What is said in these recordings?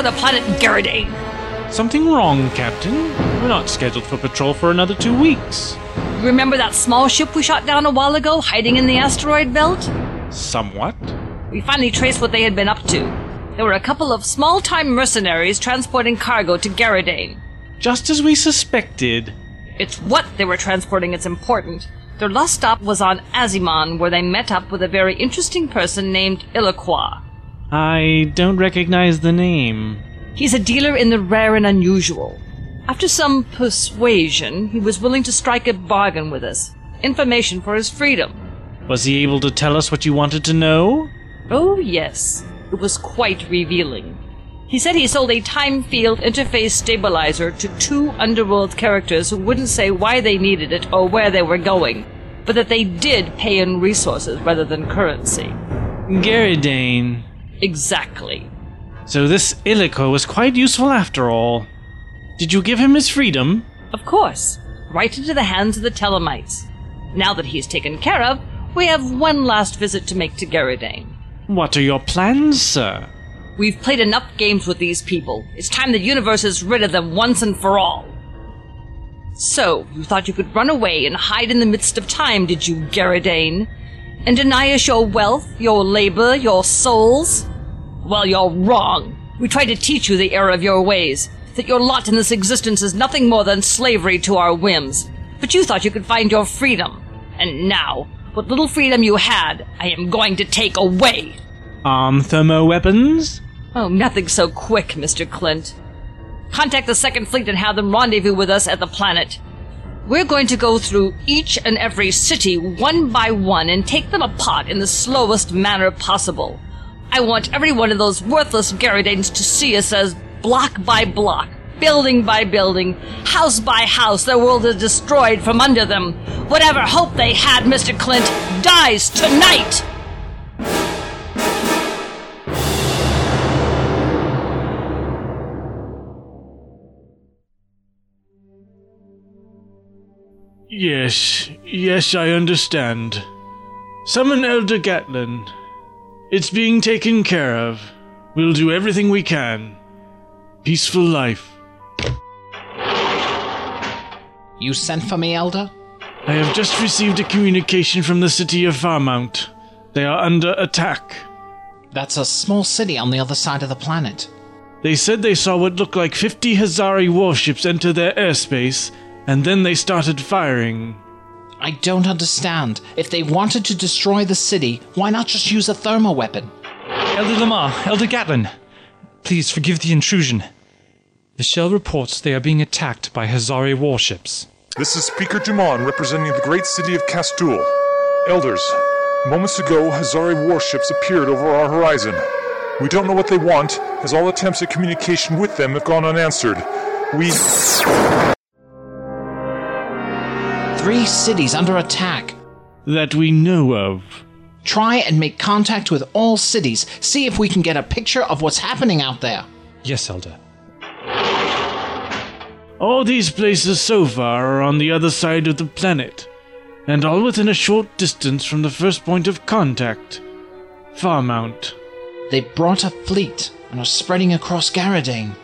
for the planet Garadane. Something wrong, Captain? We're not scheduled for patrol for another two weeks. You remember that small ship we shot down a while ago, hiding in the asteroid belt? Somewhat. We finally traced what they had been up to. There were a couple of small time mercenaries transporting cargo to Garadane. Just as we suspected. It's what they were transporting that's important. Their last stop was on Azimon, where they met up with a very interesting person named Iloquois. I don't recognize the name. He's a dealer in the rare and unusual. After some persuasion, he was willing to strike a bargain with us. Information for his freedom. Was he able to tell us what you wanted to know? Oh, yes. It was quite revealing. He said he sold a time field interface stabilizer to two underworld characters who wouldn't say why they needed it or where they were going, but that they did pay in resources rather than currency. Garadane. Exactly. So this Illico was quite useful after all. Did you give him his freedom? Of course. Right into the hands of the Telemites. Now that he's taken care of, we have one last visit to make to Garadane. What are your plans, sir? We've played enough games with these people. It's time the universe is rid of them once and for all. So, you thought you could run away and hide in the midst of time, did you, Garadane? And deny us your wealth, your labor, your souls? Well, you're wrong. We tried to teach you the error of your ways, that your lot in this existence is nothing more than slavery to our whims. But you thought you could find your freedom. And now, what little freedom you had, I am going to take away. Arm thermo weapons? Oh, nothing so quick, Mr. Clint. Contact the Second Fleet and have them rendezvous with us at the planet. We're going to go through each and every city one by one and take them apart in the slowest manner possible. I want every one of those worthless Garadanes to see us as block by block, building by building, house by house, their world is destroyed from under them. Whatever hope they had, Mr. Clint, dies tonight! Yes, yes, I understand. Summon Elder Gatlin. It's being taken care of. We'll do everything we can. Peaceful life. You sent for me, Elder? I have just received a communication from the city of Farmount. They are under attack. That's a small city on the other side of the planet. They said they saw what looked like 50 Hazzari warships enter their airspace, and then they started firing. I don't understand. If they wanted to destroy the city, why not just use a thermal weapon? Elder Lamar, Elder Gatlin, please forgive the intrusion. The shell reports they are being attacked by Hazzari warships. This is Speaker Durman representing the great city of Castual. Elders, moments ago, Hazzari warships appeared over our horizon. We don't know what they want, as all attempts at communication with them have gone unanswered. We. Three cities under attack. That we know of. Try and make contact with all cities. See if we can get a picture of what's happening out there. Yes, Elder. All these places so far are on the other side of the planet, and all within a short distance from the first point of contact Farmount. They brought a fleet and are spreading across Garadane.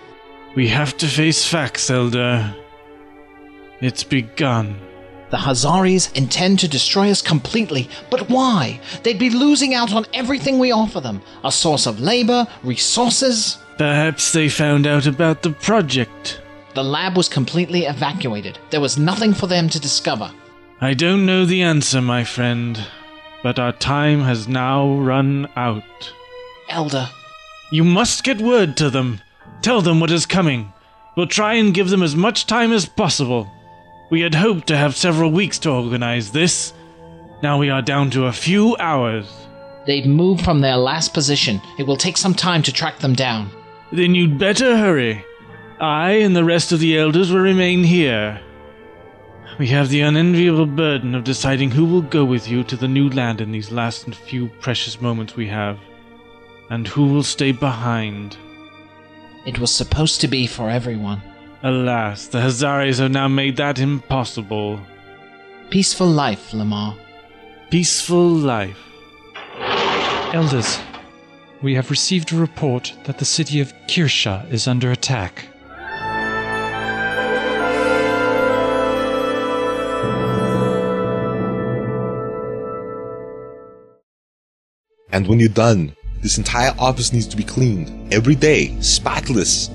We have to face facts, Elder. It's begun. The Hazzaris intend to destroy us completely, but why? They'd be losing out on everything we offer them a source of labor, resources. Perhaps they found out about the project. The lab was completely evacuated. There was nothing for them to discover. I don't know the answer, my friend, but our time has now run out. Elder, You must get word to them. Tell them what is coming. We'll try and give them as much time as possible. We had hoped to have several weeks to organize this. Now we are down to a few hours. they've moved from their last position. It will take some time to track them down. Then you'd better hurry. I and the rest of the elders will remain here. We have the unenviable burden of deciding who will go with you to the new land in these last few precious moments we have, and who will stay behind. It was supposed to be for everyone. Alas, the Hazzaris have now made that impossible. Peaceful life, Lamar. Peaceful life. Elders, we have received a report that the city of Kirsha is under attack. And when you're done, this entire office needs to be cleaned every day, spotless.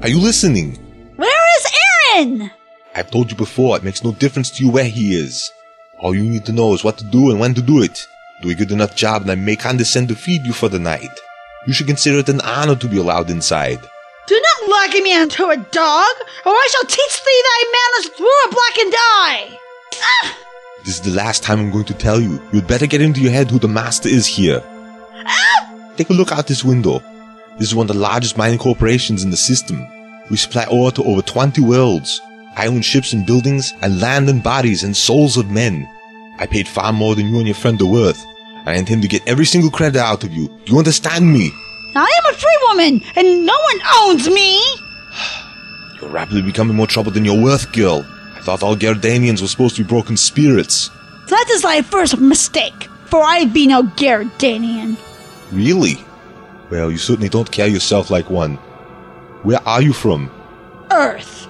Are you listening? Where is Aaron? I've told you before, it makes no difference to you where he is. All you need to know is what to do and when to do it. Do a good enough job and I may condescend to feed you for the night. You should consider it an honor to be allowed inside. Do not liken me unto a dog, or I shall teach thee thy manners through a blackened eye. Ah! This is the last time I'm going to tell you. You'd better get into your head who the master is here. Take a look out this window. This is one of the largest mining corporations in the system. We supply ore to over 20 worlds. I own ships and buildings, and land and bodies and souls of men. I paid far more than you and your friend are worth. I intend to get every single credit out of you. Do you understand me? I am a free woman, and no one owns me. You're rapidly becoming more trouble than you're worth, girl. I thought all Garadanians were supposed to be broken spirits. That is thy first mistake, for I be no Garadanian. Really? Well, you certainly don't carry yourself like one. Where are you from? Earth.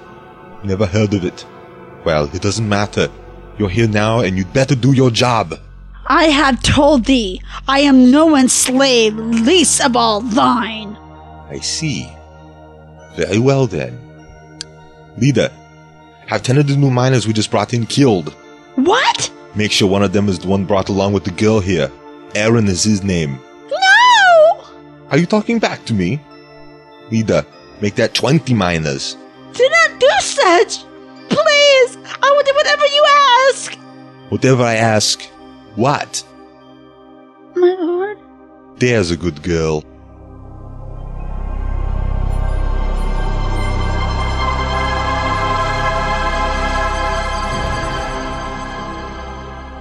Never heard of it. Well, it doesn't matter. You're here now, and you'd better do your job. I have told thee, I am no one's slave, least of all thine. I see. Very well then. Leader, have ten of the new miners we just brought in killed. What? Make sure one of them is the one brought along with the girl here. Aaron is his name. No! Are you talking back to me? Leader, make that 20 miners. Do not do such! Please! I will do whatever you ask! Whatever I ask. What? My lord? There's a good girl.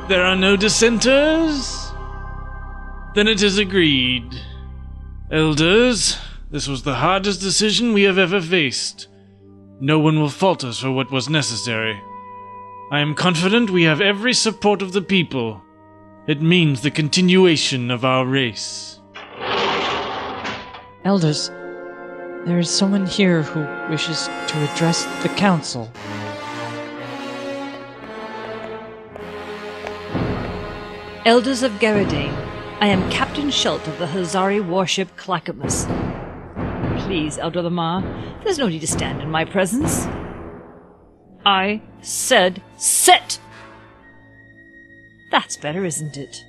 There are no dissenters? Then it is agreed. Elders, this was the hardest decision we have ever faced. No one will fault us for what was necessary. I am confident we have every support of the people. It means the continuation of our race. Elders, there is someone here who wishes to address the council. Elders of Garadane, I am Captain Schult of the Hazzari warship Clackamus. Please, Elder Lamar, there's no need to stand in my presence. I said sit! That's better, isn't it?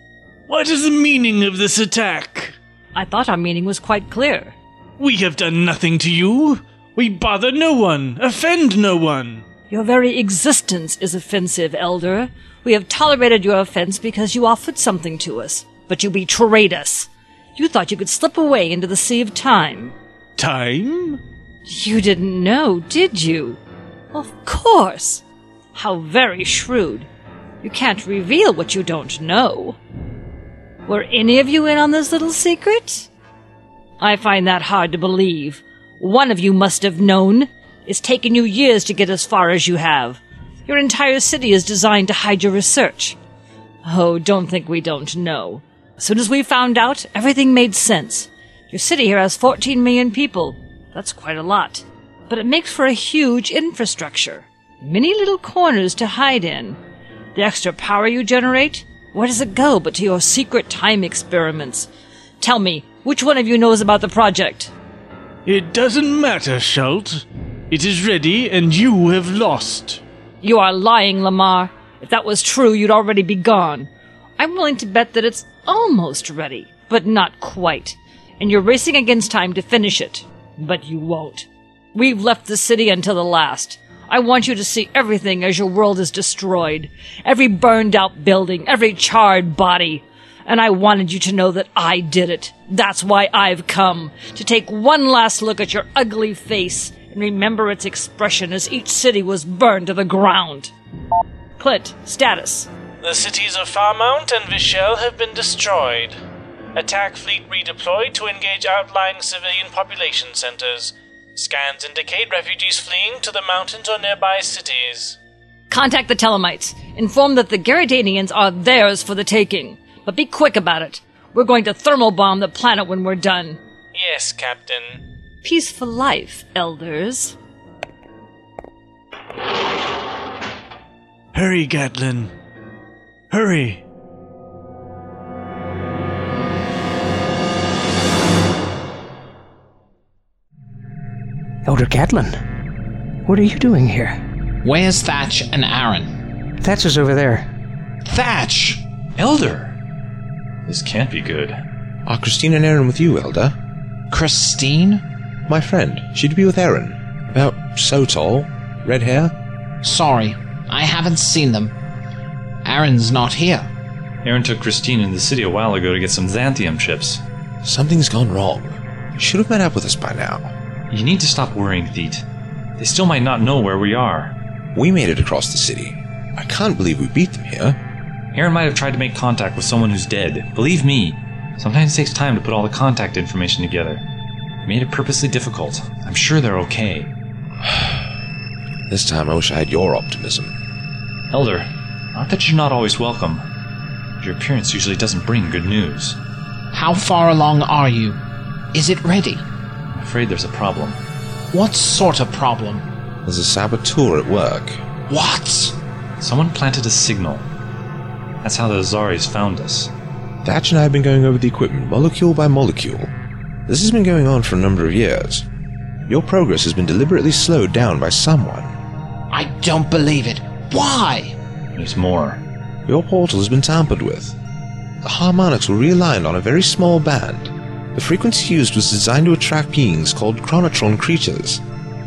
What is the meaning of this attack? I thought our meaning was quite clear. We have done nothing to you. We bother no one, offend no one. Your very existence is offensive, Elder. We have tolerated your offense because you offered something to us, but you betrayed us. You thought you could slip away into the sea of time. Time? You didn't know, did you? Of course. How very shrewd. You can't reveal what you don't know. Were any of you in on this little secret? I find that hard to believe. One of you must have known. It's taken you years to get as far as you have. Your entire city is designed to hide your research. Oh, don't think we don't know. As soon as we found out, everything made sense. Your city here has 14 million people. That's quite a lot. But it makes for a huge infrastructure. Many little corners to hide in. The extra power you generate, where does it go but to your secret time experiments? Tell me, which one of you knows about the project? It doesn't matter, Schult. It is ready, and you have lost. You are lying, Lamar. If that was true, you'd already be gone. I'm willing to bet that it's almost ready, but not quite. And you're racing against time to finish it. But you won't. We've left the city until the last. I want you to see everything as your world is destroyed. Every burned out building, every charred body. And I wanted you to know that I did it. That's why I've come. To take one last look at your ugly face and remember its expression as each city was burned to the ground. Clint, status. The cities of Farmount and Vishel have been destroyed. Attack fleet redeployed to engage outlying civilian population centers. Scans indicate refugees fleeing to the mountains or nearby cities. Contact the Telemites. Inform that the Garadanians are theirs for the taking. But be quick about it. We're going to thermal bomb the planet when we're done. Yes, Captain. Peaceful life, elders. Hurry, Gatlin. Hurry. Elder Gatlin, what are you doing here? Where's Thatch and Aaron? Thatch is over there. Thatch! Elder! This can't be good. Are Christine and Aaron with you, Elder? Christine? My friend. She'd be with Aaron. About so tall. Red hair. Sorry, I haven't seen them. Aaron's not here. Aaron took Christine in the city a while ago to get some xanthium chips. Something's gone wrong. You should have met up with us by now. You need to stop worrying, Theet. They still might not know where we are. We made it across the city. I can't believe we beat them here. Aaron might have tried to make contact with someone who's dead. Believe me, sometimes it takes time to put all the contact information together. We made it purposely difficult. I'm sure they're okay. This time I wish I had your optimism. Elder, not that you're not always welcome. Your appearance usually doesn't bring good news. How far along are you? Is it ready? I'm afraid there's a problem. What sort of problem? There's a saboteur at work. What? Someone planted a signal. That's how the Hazzaris found us. Thatch and I have been going over the equipment molecule by molecule. This has been going on for a number of years. Your progress has been deliberately slowed down by someone. I don't believe it. Why? There's more. Your portal has been tampered with. The harmonics were realigned on a very small band. The frequency used was designed to attract beings called chronotron creatures.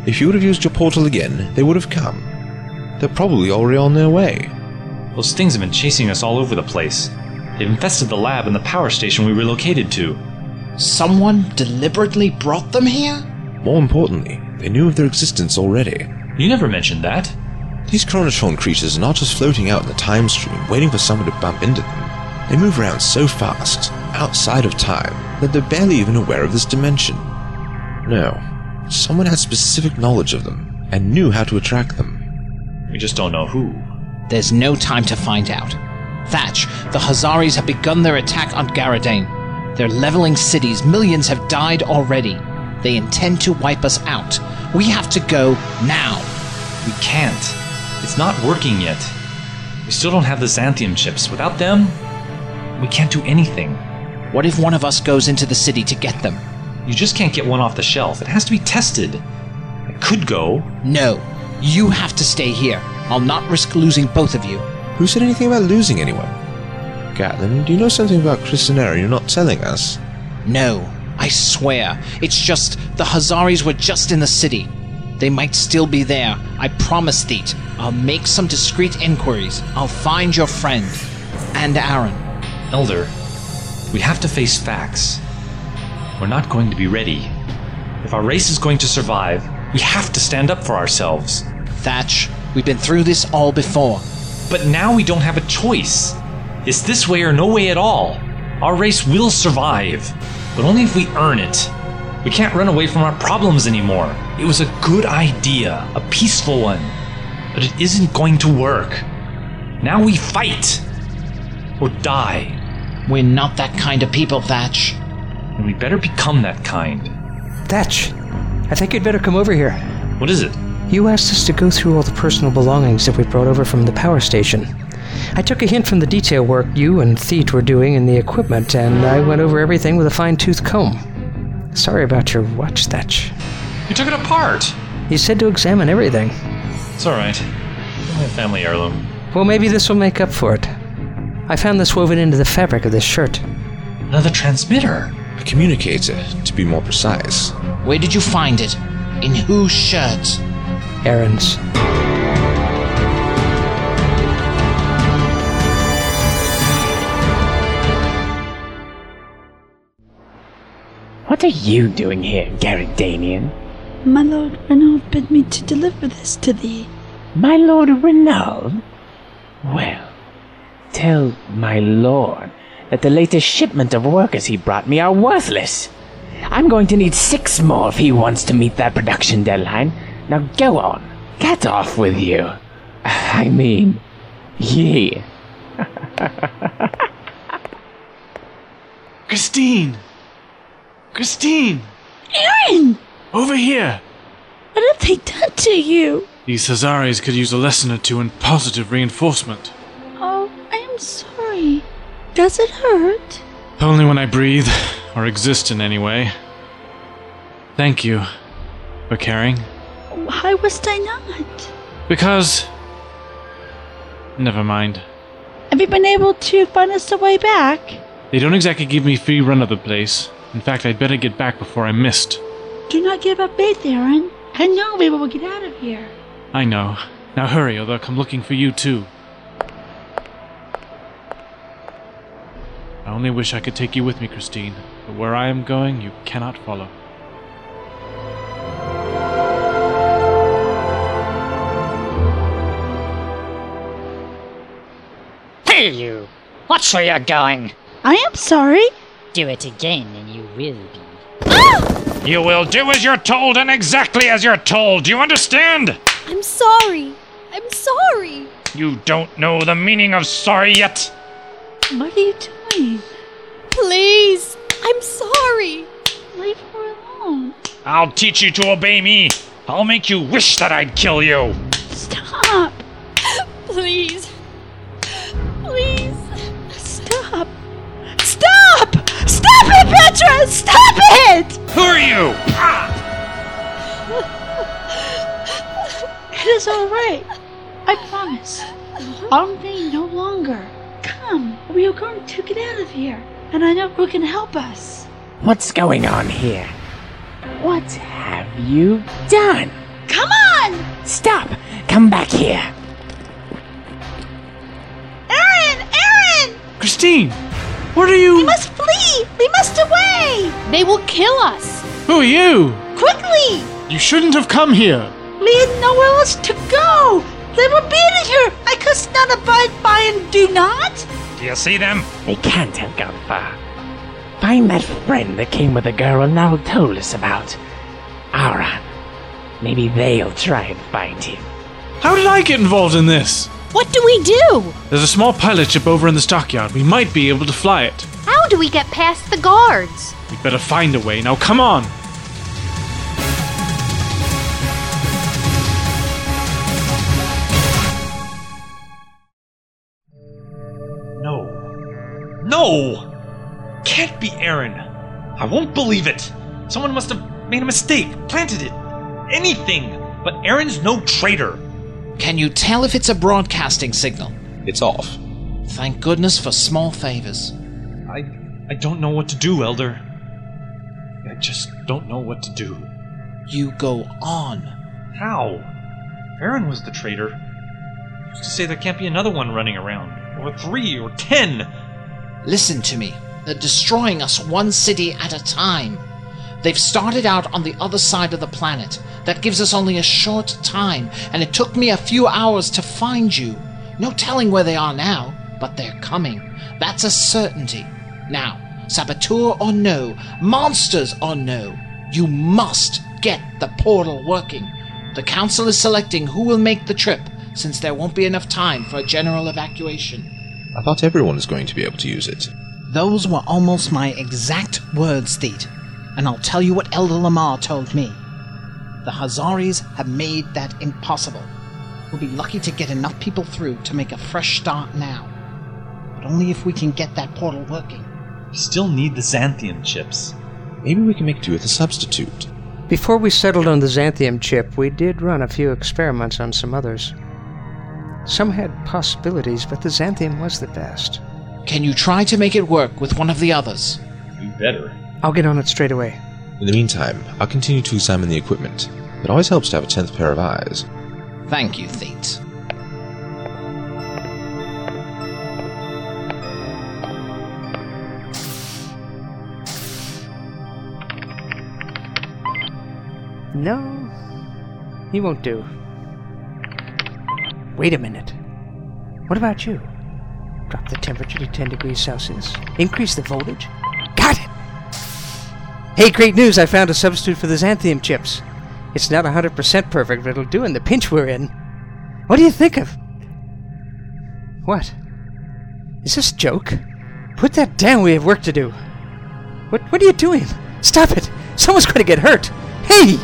If you would have used your portal again, they would have come. They're probably already on their way. Those things have been chasing us all over the place. They've infested the lab and the power station we relocated to. Someone deliberately brought them here? More importantly, they knew of their existence already. You never mentioned that. These chronotron creatures are not just floating out in the time stream, waiting for someone to bump into them. They move around so fast, outside of time, that they're barely even aware of this dimension. No, someone had specific knowledge of them, and knew how to attract them. We just don't know who. There's no time to find out. Thatch, the Hazzaris have begun their attack on Garadane. They're leveling cities. Millions have died already. They intend to wipe us out. We have to go now. We can't. It's not working yet. We still don't have the xanthium chips. Without them, we can't do anything. What if one of us goes into the city to get them? You just can't get one off the shelf. It has to be tested. I could go. No. You have to stay here. I'll not risk losing both of you. Who said anything about losing anyone? Gatlin, do you know something about Chris and you're not telling us? No. I swear. It's just the Hazzaris were just in the city. They might still be there. I promise, Theet. I'll make some discreet inquiries. I'll find your friend. And Aaron. Elder, we have to face facts. We're not going to be ready. If our race is going to survive, we have to stand up for ourselves. Thatch, we've been through this all before. But now we don't have a choice. It's this way or no way at all. Our race will survive, but only if we earn it. We can't run away from our problems anymore. It was a good idea, a peaceful one, but it isn't going to work. Now we fight or die, We're not that kind of people, Thatch. and we better become that kind. Thatch, I think you'd better come over here. What is it? You asked us to go through all the personal belongings that we brought over from the power station. I took a hint from the detail work you and Theet were doing in the equipment, and I went over everything with a fine tooth comb. Sorry about your watch, Thatch. You took it apart. You said to examine everything. It's all right. Only a family heirloom. Well, maybe this will make up for it. I found this woven into the fabric of this shirt. Another transmitter. A communicator, to be more precise. Where did you find it? In whose shirt? Aaron's. What are you doing here, Garadanian? My lord Renaud bid me to deliver this to thee. My lord Renaud? Well, tell my lord that the latest shipment of workers he brought me are worthless. I'm going to need six more if he wants to meet that production deadline. Now go on, get off with you. I mean, ye. Christine! Christine! Aaron! Over here! What have they done to you? These Hazzaris could use a lesson or two in positive reinforcement. Oh, I am sorry. Does it hurt? Only when I breathe, or exist in any way. Thank you for caring. Why was I not? Because. Never mind. Have you been able to find us a way back? They don't exactly give me free run of the place. In fact, I'd better get back before I'm missed. Do not give up faith, Aaron. I know we will get out of here. I know. Now hurry, or they'll come looking for you too. I only wish I could take you with me, Christine, but where I am going, you cannot follow. Hey, you! Watch where you're going! I am sorry. Do it again and you will be. Ah! You will do as you're told and exactly as you're told. Do you understand? I'm sorry. I'm sorry. You don't know the meaning of sorry yet. What are you doing? Please. I'm sorry. Leave her alone. I'll teach you to obey me. I'll make you wish that I'd kill you. Stop. Please. Please. Petra! Stop it! Who are you? It is all right. I promise. Harm me no longer. Come, we are going to get out of here, and I know who can help us. What's going on here? What have you done? Come on! Stop! Come back here! Aaron! Aaron! Christine! What are you. We must flee! We must away! They will kill us. Who are you? Quickly! You shouldn't have come here! We had nowhere else to go! They were beating her! I could not abide by and do not! Do you see them? They can't have gone far. Find that friend that came with the girl Nal told us about. Aaron. Maybe they'll try and find him. How did I get involved in this? What do we do? There's a small pilot ship over in the stockyard. We might be able to fly it. How do we get past the guards? We'd better find a way. Now come on! No. No! Can't be Aaron. I won't believe it. Someone must have made a mistake, planted it. Anything. But Aaron's no traitor. Can you tell if it's a broadcasting signal? It's off. Thank goodness for small favors. I I don't know what to do, Elder. I just don't know what to do. You go on. How? Aaron was the traitor. Who's to say there can't be another one running around? Or three, or ten? Listen to me. They're destroying us one city at a time. They've started out on the other side of the planet. That gives us only a short time, and it took me a few hours to find you. No telling where they are now, but they're coming. That's a certainty. Now, saboteur or no, monsters or no, you must get the portal working. The council is selecting who will make the trip, since there won't be enough time for a general evacuation. I thought everyone was going to be able to use it. Those were almost my exact words, Theet. And I'll tell you what Elder Lamar told me. The Hazzaris have made that impossible. We'll be lucky to get enough people through to make a fresh start now. But only if we can get that portal working. We still need the Xanthium chips. Maybe we can make do with a substitute. Before we settled on the Xanthium chip, we did run a few experiments on some others. Some had possibilities, but the Xanthium was the best. Can you try to make it work with one of the others? You better. I'll get on it straight away. In the meantime, I'll continue to examine the equipment. It always helps to have a tenth pair of eyes. Thank you, Theet. No, he won't do. Wait a minute. What about you? Drop the temperature to 10 degrees Celsius. Increase the voltage. Got it! Hey, great news! I found a substitute for the xanthium chips. It's not 100% perfect, but it'll do in the pinch we're in. What do you think of? What? Is this a joke? Put that down, we have work to do. What, what are you doing? Stop it! Someone's going to get hurt! Hey!